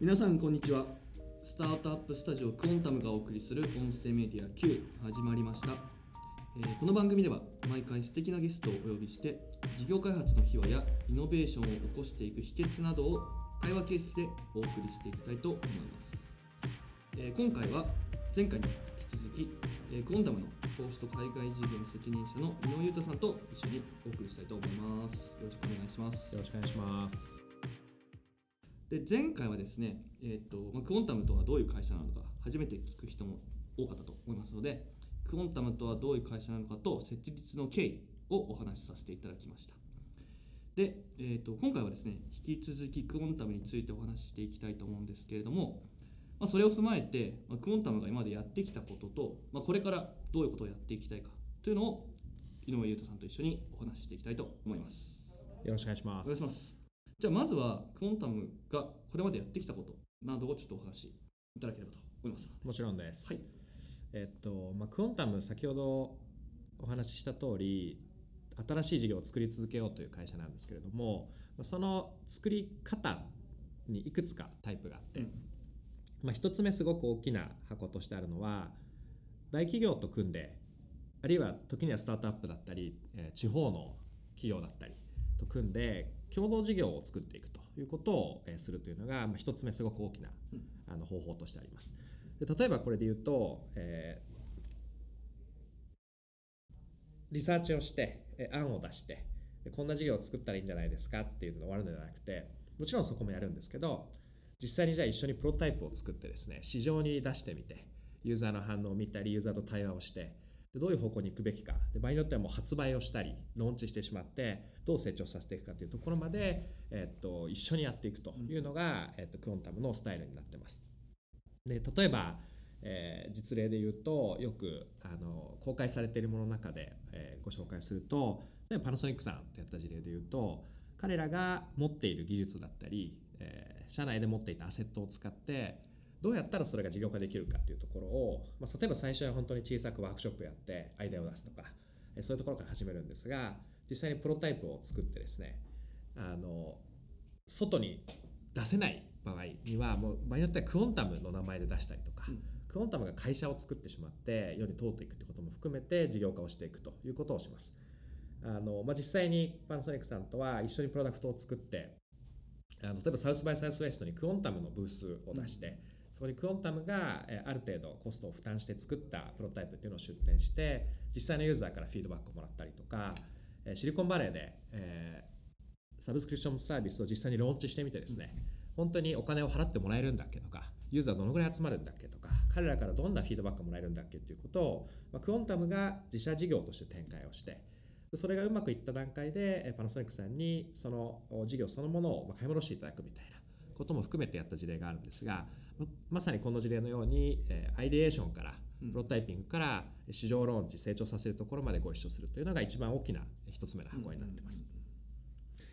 皆さんこんにちは。スタートアップスタジオクオンタムがお送りする音声メディア Q 始まりました、えーこの番組では毎回素敵なゲストをお呼びして事業開発の秘話やイノベーションを起こしていく秘訣などを対話形式でお送りしていきたいと思います、えー今回は前回に引き続き、えークオンタムの投資と海外事業の責任者の井上裕太さんと一緒にお送りしたいと思います。よろしくお願いします。よろしくお願いします。で前回はですね、えーとまあ、 quantum とはどういう会社なのか初めて聞く人も多かったと思いますので quantum とはどういう会社なのかと設立の経緯をお話しさせていただきました。で、えー、と今回はですね引き続き quantum についてお話ししていきたいと思うんですけれども、まあ、それを踏まえて、まあ、 quantum が今までやってきたことと、まあ、これからどういうことをやっていきたいかというのを井上裕太さんと一緒にお話ししていきたいと思います。よろしくお願いします。じゃあまずはクオンタムがこれまでやってきたことなどをちょっとお話しいただければと思います。もちろんです。はいえっと、まあ、クオンタム、先ほどお話しした通り、新しい事業を作り続けようという会社なんですけれども、まあその作り方にいくつかタイプがあって、うんまあ、一つ目すごく大きな箱としてあるのは、大企業と組んで、あるいは時にはスタートアップだったり、えー地方の企業だったりと組んで、共同事業を作っていくということをえーするというのが、まあ、一つ目すごく大きなうんあの方法としてあります。で例えばこれで言うと、えーリサーチをして、えー案を出してでこんな事業を作ったらいいんじゃないですかっていうので終わるのではなくてもちろんそこもやるんですけど実際にじゃあ一緒にプロトタイプを作ってですね市場に出してみてユーザーの反応を見たりユーザーと対話をしてでどういう方向に行くべきかで場合によってはもう発売をしたりローンチしてしまってどう成長させていくかというところまで、えっと一緒にやっていくというのが、えっとクオンタムのスタイルになってます。で例えば、えー実例で言うとよくあの公開されているものの中で、えーご紹介すると例えばパナソニックさんってやった事例で言うと彼らが持っている技術だったり、えー社内で持っていたアセットを使ってどうやったらそれが事業化できるかというところを、まあ、例えば最初は本当に小さくワークショップやってアイデアを出すとかえーそういうところから始めるんですが実際にプロトタイプを作ってですねあの外に出せない場合にはもう場合によってはクオンタムの名前で出したりとか、うん。クオンタムが会社を作ってしまって世に通っていくということも含めて事業化をしていくということをします。あの、まあ、実際にパナソニックさんとは一緒にプロダクトを作ってあの例えば South by Southwest に quantum のブースを出して、そこに quantum がある程度コストを負担して作ったプロトタイプっていうのを出展して実際のユーザーからフィードバックをもらったりとかシリコンバレーで、えサブスクリプションサービスを実際にローンチしてみてですね、本当にお金を払ってもらえるんだっけとか、ユーザーどのぐらい集まるんだっけとか、彼らからどんなフィードバックをもらえるんだっけということを、まあ、 quantum が自社事業として展開をして、それがうまくいった段階で、パナソニックさんにその事業そのものを買い戻していただくみたいなことも含めてやった事例があるんですが、ままさにこの事例のように、えーアイデエーションから、うん。プロトタイピングから市場ローンチ、成長させるところまでご一緒するというのが一番大きな一つ目の箱になってます。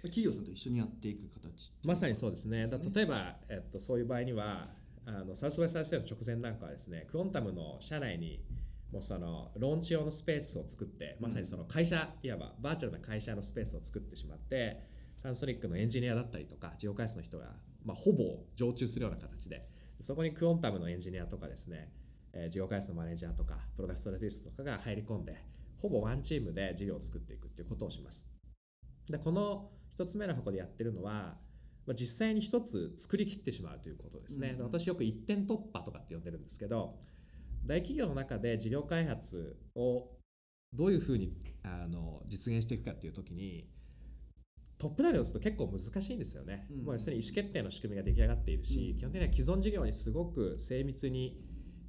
企業さんと一緒にやっていく形まさにそうですね。例えば、えっと、そういう場合には、あのサウスウェスターステの直前なんかはですね、クオンタムの社内にもうそのローンチ用のスペースを作って、まさにその会社、いわばバーチャルな会社のスペースを作ってしまって、パナソニックのエンジニアだったりとか、事業開発の人が、まあ、ほぼ常駐するような形で、そこにクオンタムのエンジニアとかですね、えー事業開発のマネージャーとか、プロダクトストラテジストとかが入り込んで、ほぼワンチームで事業を作っていくっていうことをします。でこの一つ目の箱でやってるのは、まあ、実際に一つ作り切ってしまうということですね、うんうん私よく一点突破とかって呼んでるんですけど大企業の中で事業開発をどういうふうにあの実現していくかっていう時にトップダウンをすると結構難しいんですよね、うん。もう要するに意思決定の仕組みが出来上がっているし、うん。基本的には既存事業にすごく精密に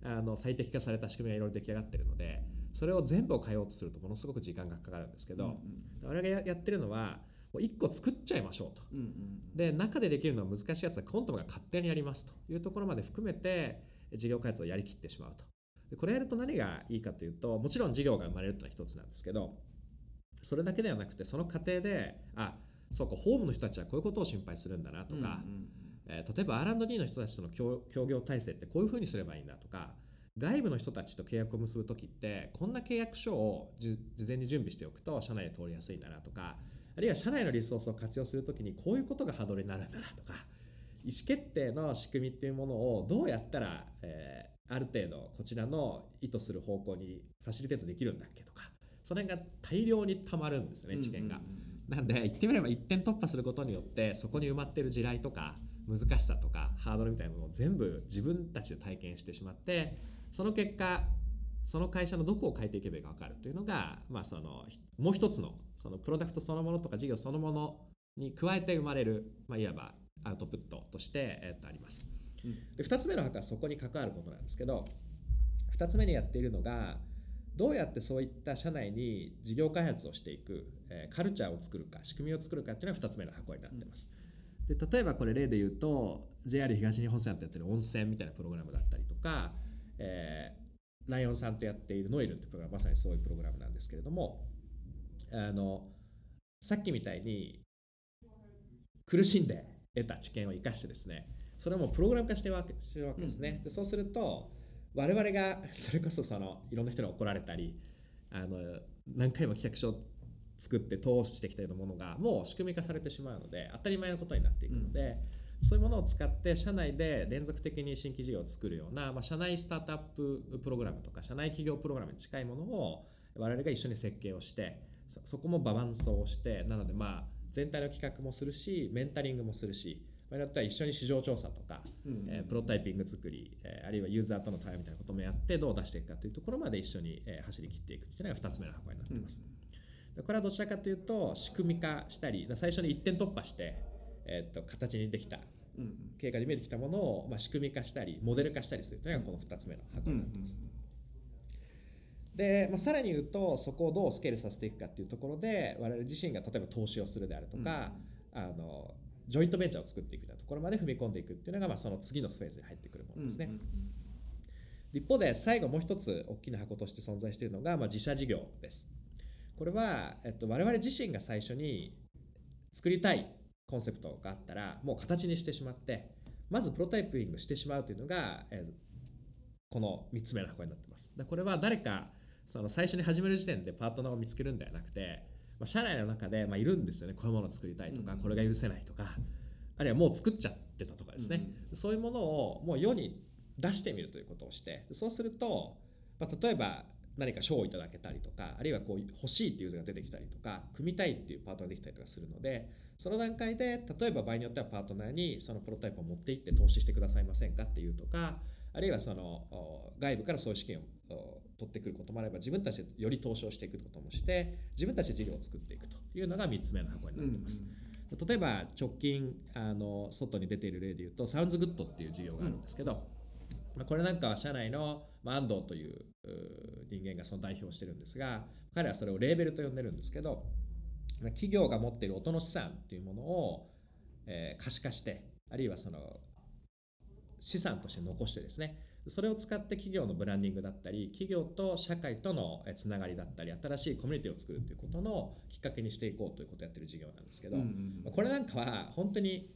あの最適化された仕組みがいろいろ出来上がっているのでそれを全部を変えようとするとものすごく時間がかかるんですけど、うん我々がややってるのはもう1個作っちゃいましょうと。うんうんで中でできるのは難しいやつはコントムが勝手にやりますというところまで含めて事業開発をやりきってしまうと。でこれやると何がいいかというともちろん事業が生まれるというのは一つなんですけどそれだけではなくてその過程であそうかホームの人たちはこういうことを心配するんだなとか、うんうんえー例えば R&D の人たちとの協協業体制ってこういうふうにすればいいんだとか外部の人たちと契約を結ぶときってこんな契約書をじ事前に準備しておくと社内で通りやすいんだなとかあるいは社内のリソースを活用するときにこういうことがハードルになるんだなとか意思決定の仕組みっていうものをどうやったら、えーある程度こちらの意図する方向にファシリテートできるんだっけとかそれが大量にたまるんですね知見が。うんうんなんで言ってみれば一点突破することによってそこに埋まっている地雷とか難しさとかハードルみたいなものを全部自分たちで体験してしまってその結果その会社のどこを変えていけばいいか分かるというのが、まあ、そのもう一つのそのプロダクトそのものとか事業そのものに加えて生まれる、まあ、いわばアウトプットとして、えっとあります。うんで2つ目の箱はそこに関わることなんですけど2つ目にやっているのがどうやってそういった社内に事業開発をしていく、えーカルチャーを作るか仕組みを作るかっていうのが2つ目の箱になってます。で例えばこれ例で言うと JR 東日本さんとやってる温泉みたいなプログラムだったりとか、えーライオンさんとやっているノイルってプログラムまさにそういうプログラムなんですけれどもあのさっきみたいに苦しんで得た知見を生かしてですねそれをもうプログラム化してるわけしてるわけですね、でそうすると我々がそれこそそのいろんな人に怒られたりあの何回も企画書を作って通してきたようなものがもう仕組み化されてしまうので当たり前のことになっていくので、そういうものを使って社内で連続的に新規事業を作るような、まあ、社内スタートアッププログラムとか社内企業プログラムに近いものを我々が一緒に設計をしてそそこもバランスをしてなのでまあ全体の企画もするしメンタリングもするし場合によっては一緒に市場調査とか、うんえープロトタイピング作り、えーあるいはユーザーとの対話みたいなこともやってどう出していくかというところまで一緒に、えー走り切っていくというのが2つ目の箱になっています。でこれはどちらかというと仕組み化したり最初に一点突破して、えーっと形にできたうんうん経過に見えてきたものを、まあ、仕組み化したりモデル化したりするというのがこの2つ目の箱うんになっています。で、まあ、さらに言うとそこをどうスケールさせていくかっていうところで我々自身が例えば投資をするであるとか、あのジョイントベンチャーを作っていくようなところまで踏み込んでいくっていうのが、まあ、その次のフェーズに入ってくるものですね。うんうん一方で最後もう一つ大きな箱として存在しているのが、まあ、自社事業です。これは、えっと、我々自身が最初に作りたいコンセプトがあったらもう形にしてしまってまずプロタイピングしてしまうというのが、えーこの3つ目の箱になってます。でこれは誰かその最初に始める時点でパートナーを見つけるんではなくて、まあ、社内の中で、まあ、いるんですよね。こういうものを作りたいとか、うん。これが許せないとかあるいはもう作っちゃってたとかですね、そういうものをもう世に出してみるということをしてそうすると、まあ、例えば何か賞をいただけたりとかあるいはこう欲しいっていう図が出てきたりとか組みたいっていうパートナーができたりとかするのでその段階で例えば場合によってはパートナーにそのプロトタイプを持って行って投資してくださいませんかっていうとかあるいはそのお外部からそういう資金をお取ってくることもあれば自分たちでより投資をしていくこともして自分たちで事業を作っていくというのが3つ目の箱になっています。例えば直近あの外に出ている例で言うとサウンズグッドっていう事業があるんですけど、まあ、これなんかは社内の、まあ、安藤という人間がその代表をしてるんですが彼はそれをレーベルと呼んでるんですけどまあ企業が持っている音の資産っていうものを、えー可視化してあるいはその資産として残してですねそれを使って企業のブランディングだったり企業と社会とのえーつながりだったり新しいコミュニティを作るということのきっかけにしていこうということをやってる事業なんですけど、これなんかは本当に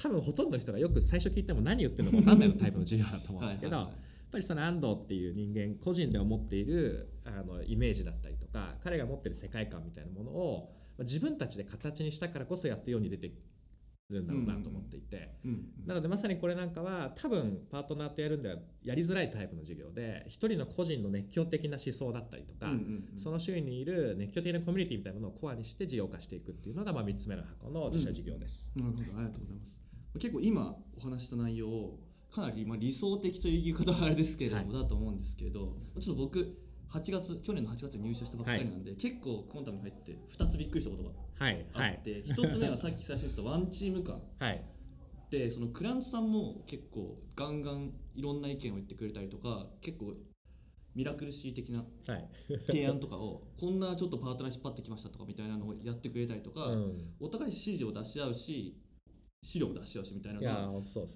多分ほとんどの人がよく最初聞いても何言ってるのか分かんないようなタイプの授業だと思うんですけどはいやっぱりその安藤っていう人間個人で思っているあのイメージだったりとか彼が持ってる世界観みたいなものをまあ自分たちで形にしたからこそやって世に出てるんだろうなと思っていて。うんなのでまさにこれなんかは多分パートナーとやるんではやりづらいタイプの授業で一人の個人の熱狂的な思想だったりとか、うんうんうんその周囲にいる熱狂的なコミュニティみたいなものをコアにして事業化していくっていうのがまあ3つ目の箱の自社事業です。なるほどありがとうございます結構今お話しした内容をかなりまあ理想的という言い方はあれですけれども、だと思うんですけれどちょっと僕8月去年の8月に入社したばっかりなんで、結構コンタムに入って2つびっくりしたことがはい。はい。あって、1つ目はさっき最初に言ったワンチーム感。はい。でそのクライアントさんも結構ガンガンいろんな意見を言ってくれたりとか結構ミラクルシー的なはい。提案とかをこんなちょっとパートナー引っ張ってきましたとかみたいなのをやってくれたりとか、うん。お互い指示を出し合うし資料を出し合うしみたいないのやが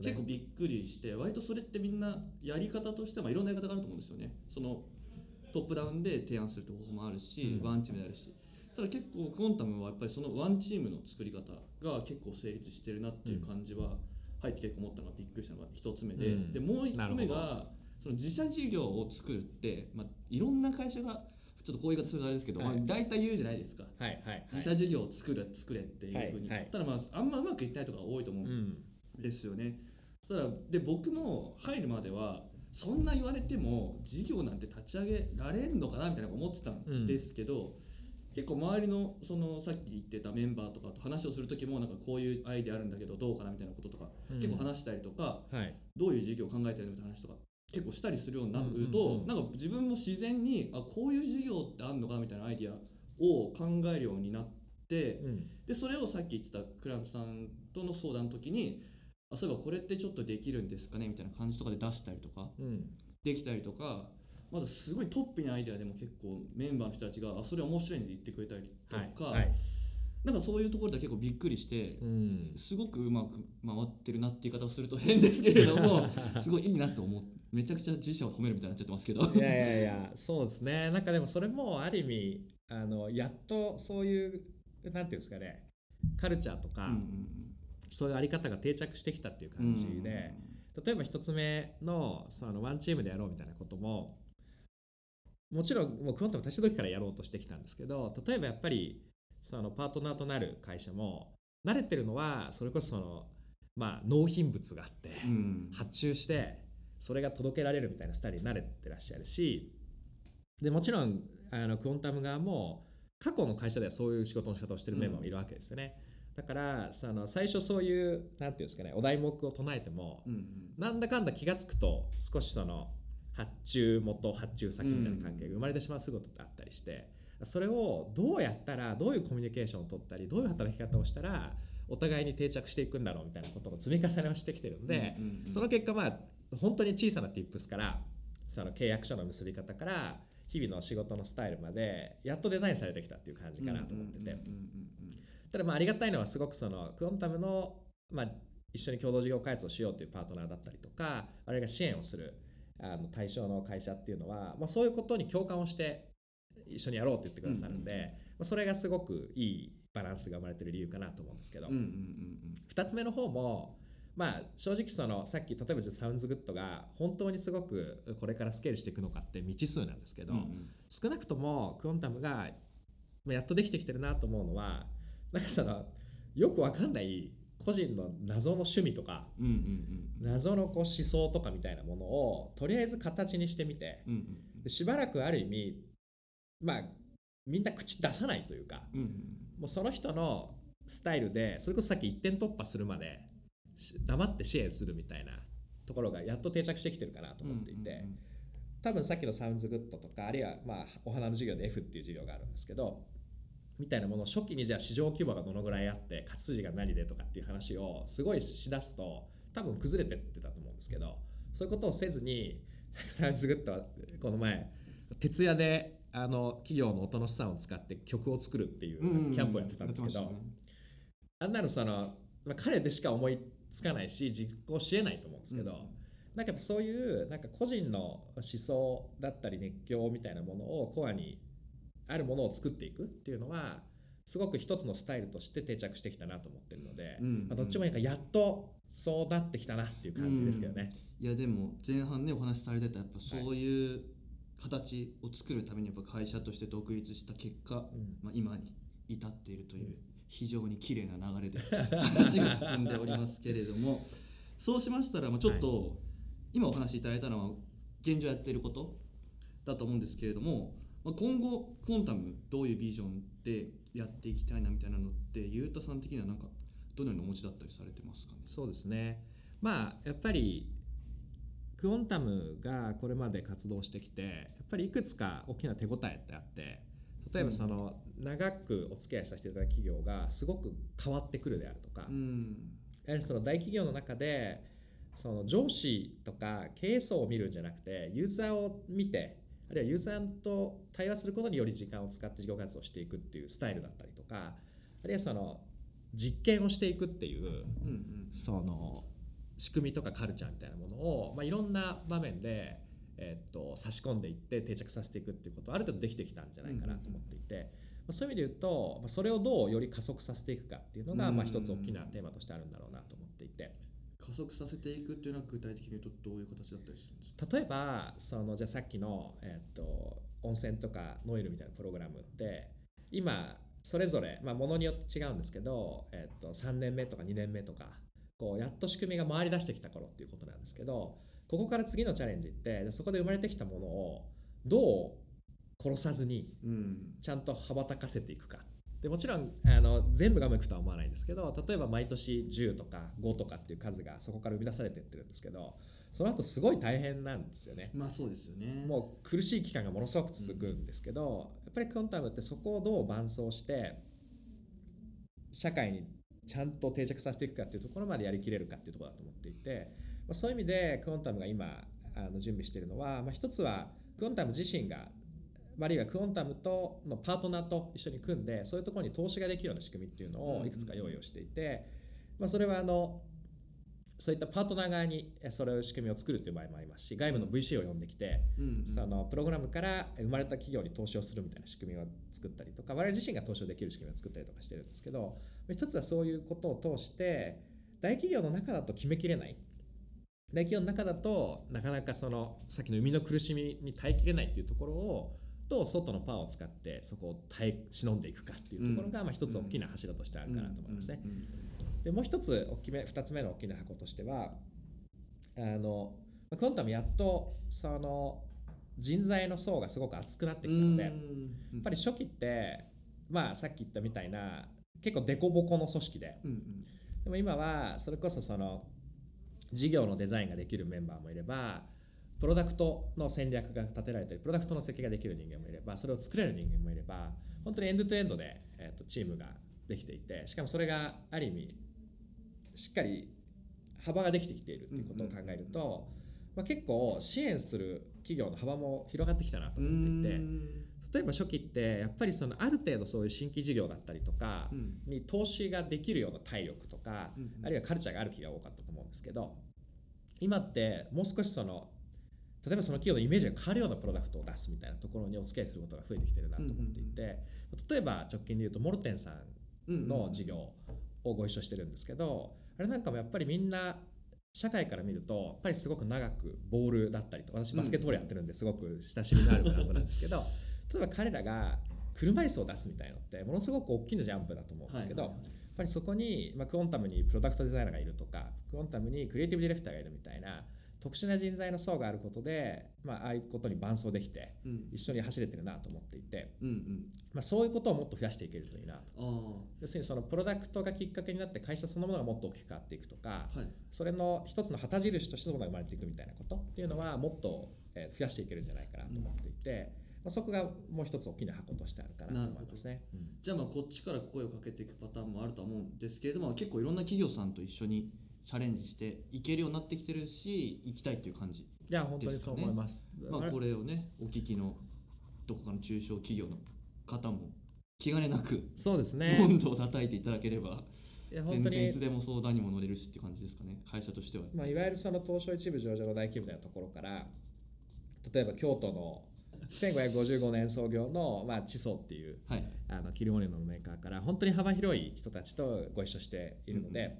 ね。結構びっくりして割とそれってみんなやり方としてはまあいろんなやり方があると思うんですよね。そのトップダウンで提案するって方法もあるし、うん。ワンチームであるし。ただ結構クオンタムはやっぱりそのワンチームの作り方が結構成立してるなっていう感じは入って結構思ったのがびっくりしたのが一つ目で、うん。でもう一個目ながその自社事業を作るって、まあ、いろんな会社がちょっとこういう言い方するとあれですけど、はい。まあ、大体言うじゃないですか。はいはいはい。自社事業を作る作れっていうふうに、ただまああんまうまくいってないとかが多いと思ううん。んですよね。ただで僕も入るまではそんな言われても事業なんて立ち上げられんのかなみたいな思ってたんですけど、結構周りのそのさっき言ってたメンバーとかと話をする時もなんかこういうアイデアあるんだけどどうかなみたいなこととか、うん。結構話したりとかはい。どういう事業を考えてるみたいな話とか結構したりするようになると、うんうんうん。なんか自分も自然にあこういう事業ってあるのかみたいなアイデアを考えるようになってうん。でそれをさっき言ってたクランクさんとの相談の時にあそういえばこれってちょっとできるんですかね？みたいな感じとかで出したりとかうん。できたりとかまだすごいトップにアイデアでも結構メンバーの人たちがあそれ面白いんで言ってくれたりとか、はい。はいなんかそういうところで結構びっくりしてう、ん。すごくうまく回ってるなっていう言い方をすると変ですけれども すごいいいなと思ってめちゃくちゃ自社を褒めるみたいになっちゃってますけど。いやいやいやそうですね。なんかでもそれもある意味あのやっとそういうなんていうんですかねカルチャーとか、うんうんそういうあり方が定着してきたっていううん感じで、例えば一つ目のそのワンチームでやろうみたいなことももちろんもうクオンタム立ち時からやろうとしてきたんですけど例えばやっぱりそのパートナーとなる会社も慣れてるのはそれこそそのまあ納品物があって、うん。発注してそれが届けられるみたいなスタイルに慣れてらっしゃるしでもちろんあのクオンタム側も過去の会社ではそういう仕事の仕方をしてるメンバーもいるわけですよね、だからその最初そういうなんていうんですかねお題目を唱えても、うんうん。なんだかんだ気がつくと少しその発注元発注先みたいな関係が生まれてしまう姿ってあったりして、それをどうやったらどういうコミュニケーションを取ったりどういう働き方をしたらお互いに定着していくんだろうみたいなことの積み重ねをしてきてるんで、うんうんうんその結果まあ本当に小さな tips からその契約書の結び方から日々の仕事のスタイルまでやっとデザインされてきたっていう感じかなと思ってて、ただまあありがたいのはすごくそのクオンタムの、まあ、一緒に共同事業開発をしようというパートナーだったりとかあれが支援をするあの対象の会社っていうのは、まあ、そういうことに共感をして一緒にやろうって言ってくださるんで、まあ、それがすごくいいバランスが生まれてる理由かなと思うんですけど、うんうんうん2つ目の方もまあ正直そのさっき例えばじゃあサウンズグッドが本当にすごくこれからスケールしていくのかって未知数なんですけど、うんうん。少なくともクオンタムがまあやっとできてきてるなと思うのはなんかそのよくわかんない個人の謎の趣味とか謎のこう思想とかみたいなものをとりあえず形にしてみてしばらくある意味まあみんな口出さないというかうん。うんもうその人のスタイルでそれこそさっき一点突破するまでし黙って支援するみたいなところがやっと定着してきてるかなと思っていて、多分さっきのサウンズグッドとかあるいはまあお花の授業で F っていう授業があるんですけどみたいなものを初期にじゃあ市場規模がどのぐらいあって勝ち筋が何でとかっていう話をすごいしだすと多分崩れてってたと思うんですけどそういうことをせずにサウンズグッドはこの前徹夜であの企業の音の資産を使って曲を作るっていうんうんうん。うキャンプをやってたんですけど、やってましあんなのその、まあ、彼でしか思いつかないし実行しえないと思うんですけど、うん。なんかそういうなんか個人の思想だったり熱狂みたいなものをコアにあるものを作っていくっていうのはすごく一つのスタイルとして定着してきたなと思ってるので、うんまあ、どっちもいいかやっとそうなってきたなっていう感じですけどね。いやでも前半ねお話しされてたやっぱそういう形を作るためにやっぱ会社として独立した結果、うん。まあ、今に至っているという非常に綺麗な流れで 話が進んでおりますけれどもそうしましたらまあちょっと今お話しいただいたのは現状やっていることだと思うんですけれども、まあ、今後クォンタムどういうビジョンでやっていきたいなみたいなのってゆうたさん的にはなんかどのようにお持ちだったりされてますかね？そうですね。まあやっぱりクオンタムがこれまで活動してきてやっぱりいくつか大きな手応えってあって例えばその長くお付き合いさせていただく企業がすごく変わってくるであるとか、うん。その大企業の中でその上司とか経営層を見るんじゃなくてユーザーを見てあるいはユーザーと対話することにより時間を使って事業活動をしていくっていうスタイルだったりとかあるいはその実験をしていくっていううんうん。その仕組みとかカルチャーみたいなものを、まあ、いろんな場面で、えっと差し込んでいって定着させていくっていうことはある程度できてきたんじゃないかなと思っていて、まあ、そういう意味で言うと、まあ、それをどうより加速させていくかっていうのが、まあ、一つ大きなテーマとしてあるんだろうなと思っていて。加速させていくっていうのは具体的に言うとどういう形だったりするんですか？例えばそのじゃあさっきの、えっと温泉とかノイルみたいなプログラムって今それぞれ、まあ、ものによって違うんですけど、えっと3年目とか2年目とかこうやっと仕組みが回り出してきた頃っていうことなんですけどここから次のチャレンジってそこで生まれてきたものをどう殺さずにうん。ちゃんと羽ばたかせていくか。でもちろんあの全部がうまくとは思わないんですけど例えば毎年10とか5とかっていう数がそこから生み出されていってるんですけどその後すごい大変なんですよね。まあそうですよね。もう苦しい期間がものすごく続くんですけど、やっぱりクオンタムってそこをどう伴走して社会にちゃんと定着させていくかっていうところまでやりきれるかっていうところだと思っていて、まあ、そういう意味でクオンタムが今あの準備しているのは、まあ、一つはクオンタム自身があるいはクオンタムとのパートナーと一緒に組んでそういうところに投資ができるような仕組みっていうのをいくつか用意をしていて、まあ、それはあのそういったパートナー側にえそれを仕組みを作るという場合もありますし外部の VC を呼んできて、そのプログラムから生まれた企業に投資をするみたいな仕組みを作ったりとか我々自身が投資をできる仕組みを作ったりとかしてるんですけど一つはそういうことを通して大企業の中だと決めきれない。大企業の中だとなかなかそのさっきの生みの苦しみに耐えきれないっていうところをどう外のパワーを使ってそこを耐え忍んでいくかっていうところが、まあ一つ大きな柱としてあるかなと思いますね。うん。うん。でもう一つ大きめ2つ目の大きな箱としてはあのまあクオンタムやっとその人材の層がすごく厚くなってきたので、やっうん。ぱり初期ってまあさっき言ったみたいな結構デコボコの組織で。うんうん。でも今はそれこそその事業のデザインができるメンバーもいればプロダクトの戦略が立てられたりプロダクトの設計ができる人間もいればそれを作れる人間もいれば本当にエンドトゥエンドで、えー、とチームができていてしかもそれがある意味しっかり幅ができてきているということを考えると、まあ、結構支援する企業の幅も広がってきたなと思っていて例えば初期ってやっぱりそのある程度そういう新規事業だったりとかうん。に投資ができるような体力とか、うんあるいはカルチャーがある企業が多かったと思うんですけど今ってもう少しその例えばその企業のイメージが変わるようなプロダクトを出すみたいなところにお付き合いすることが増えてきてるなと思っていて、例えば直近で言うとモルテンさんの事業をご一緒してるんですけど、あれなんかもやっぱりみんな社会から見るとやっぱりすごく長くボールだったりと私バスケットボールやってるんですごく親しみのあるブランドなんですけど、例えば彼らが車椅子を出すみたいなのってものすごく大きなジャンプだと思うんですけど、やっぱりそこに、まあ、クオンタムにプロダクトデザイナーがいるとかクオンタムにクリエイティブディレクターがいるみたいな特殊な人材の層があることで、まあ、ああいうことに伴走できてうん。一緒に走れてるなと思っていて、うんうん。まあ、そういうことをもっと増やしていけるといいなと。要するにそのプロダクトがきっかけになって会社そのものがもっと大きく変わっていくとかはい。それの一つの旗印としてそのものが生まれていくみたいなことっていうのはもっとえー増やしていけるんじゃないかなと思っていて、まあ、そこがもう一つ大きな箱としてあるかなと思いますね。うんじゃあまあこっちから声をかけていくパターンもあるとは思うんですけれども結構いろんな企業さんと一緒にチャレンジしていけるようになってきてるし行きたいっていう感じ、いや本当にそう思います。まあ、これをねお聞きのどこかの中小企業の方も気兼ねなくそうですね。温度を叩いていただければ全然いつでも相談にも乗れるしっていう感じですかね会社としては。まあ、いわゆるその東証一部上場の大規模なところから例えば京都の1555年創業の、まあ、地層っていうはい。あの着るもののメーカーから本当に幅広い人たちとご一緒しているので、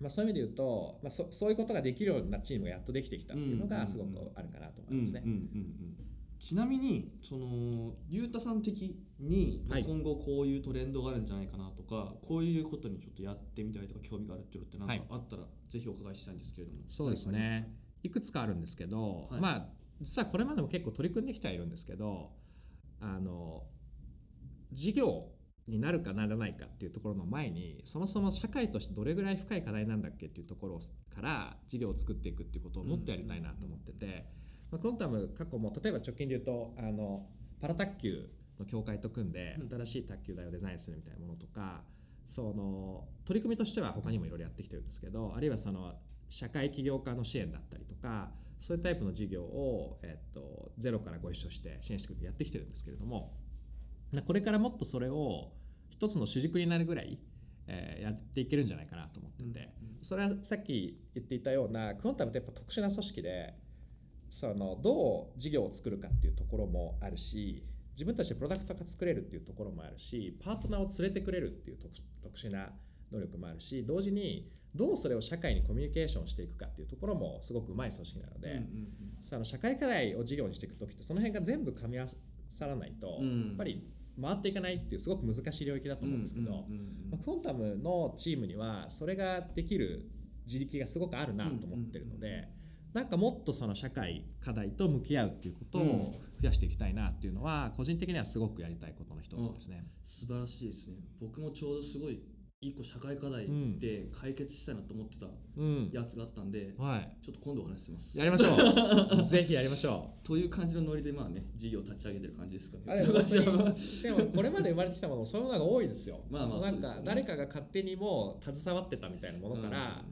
まあ、そういう意味で言うと、まあ、そそういうことができるようなチームがやっとできてきたっていうのうんうんうんがすごくあるかなと思うんうんうんいますね。うん。ちなみにそのゆうたさん的に今後こういうトレンドがあるんじゃないかなとか、こういうことにちょっとやってみたいとか興味があるっていうのって何はい。かあったらぜひお伺いしたいんですけれども、そうですね。いくつかあるんですけど、はい。まあ実はこれまでも結構取り組んできてはいるんですけどあの事業になるかならないかっていうところの前にそもそも社会としてどれぐらい深い課題なんだっけっていうところから事業を作っていくっていうことをもっとやりたいなと思ってて、まあ、コンタム過去も例えば直近で言うとあのパラ卓球の協会と組んでうん。新しい卓球台をデザインするみたいなものとか、その取り組みとしては他にもいろいろやってきてるんですけどあるいはその社会起業家の支援だったりとかそういうタイプの事業を、えっと、ゼロからご一緒して支援してくれてやってきてるんですけれどもまあこれからもっとそれを一つの主軸になるぐらい、えーやっていけるんじゃないかなと思ってて、それはさっき言っていたようなクオンタムってやっぱ特殊な組織でそのどう事業を作るかっていうところもあるし自分たちでプロダクトが作れるっていうところもあるしパートナーを連れてくれるっていう特特殊な能力もあるし同時にどうそれを社会にコミュニケーションしていくかっていうところもすごくうまい組織なので、うんうんその社会課題を事業にしていく時ってその辺が全部噛み合わさらないと、うん。やっぱり回っていかないっていうすごく難しい領域だとうん思うんですけど、うんうんうんまあ、クォンタムのチームにはそれができる自力がすごくあるなと思ってるので、なんかもっとその社会課題と向き合うっていうことを増やしていきたいなっていうのは個人的にはすごくやりたいことの一つですね。素晴らしいですね。僕もちょうどすごい一個社会課題で解決したいなと思ってたうん、やつがあったんで、はい。ちょっと今度お話ししますやりましょう。ぜひやりましょう。という感じのノリでまあね事業を立ち上げてる感じですかね でもこれまで生まれてきたものもそういうものが多いですよ。まあまあなんそうですよねか誰かが勝手にもう携わってたみたいなものから、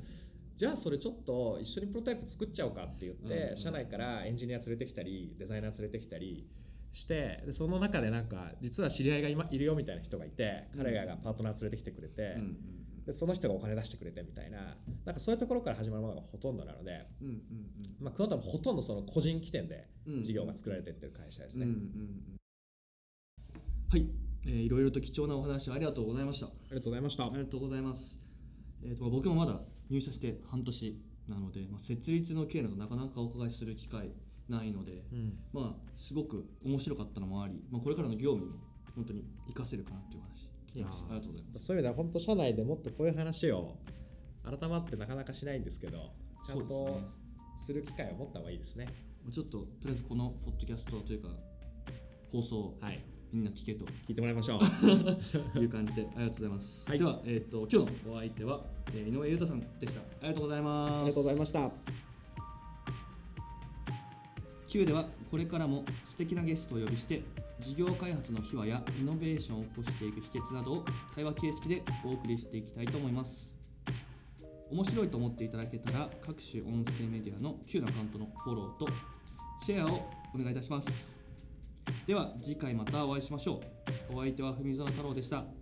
じゃあそれちょっと一緒にプロトタイプ作っちゃおうかって言って、うんうん社内からエンジニア連れてきたりデザイナー連れてきたりしてでその中でなんか実は知り合いが今いるよみたいな人がいて彼らがパートナー連れてきてくれて、うんうんでその人がお金出してくれてみたいななんかそういうところから始まるものがほとんどなので、うんうんまあ、クノータもほとんどその個人起点でうんうん事業が作られていってる会社ですね。うんうんうん。はい、えーいろいろと貴重なお話ありがとうございました。ありがとうございました。あ。りがとうございます。えーとまあ僕もまだ入社して半年なので、まあ、設立の経緯などなかなかお伺いする機会ないので、うんまあ、すごく面白かったのもあり、まあ、これからの業務にも本当に活かせるかなっていうお話聞きました。ありがとうございます。そういう意味では本当社内でもっとこういう話を改まってなかなかしないんですけどちゃんとですする機会を持った方がいいですね。まあちょっととりあえずこのポッドキャストというか放送をはい、みんな聞けと聞いてもらいましょう。いう感じでありがとうございます。はいでは、えー、と今日のお相手は、えー井上裕太さんでした。ありがとうございます。ありがとうございました。Q ではこれからも素敵なゲストをお呼びして事業開発の秘話やイノベーションを起こしていく秘訣などを対話形式でお送りしていきたいと思います。面白いと思っていただけたら各種音声メディアの Q のアカウントのフォローとシェアをお願いいたします。では次回またお会いしましょう。お相手は文園太郎でした。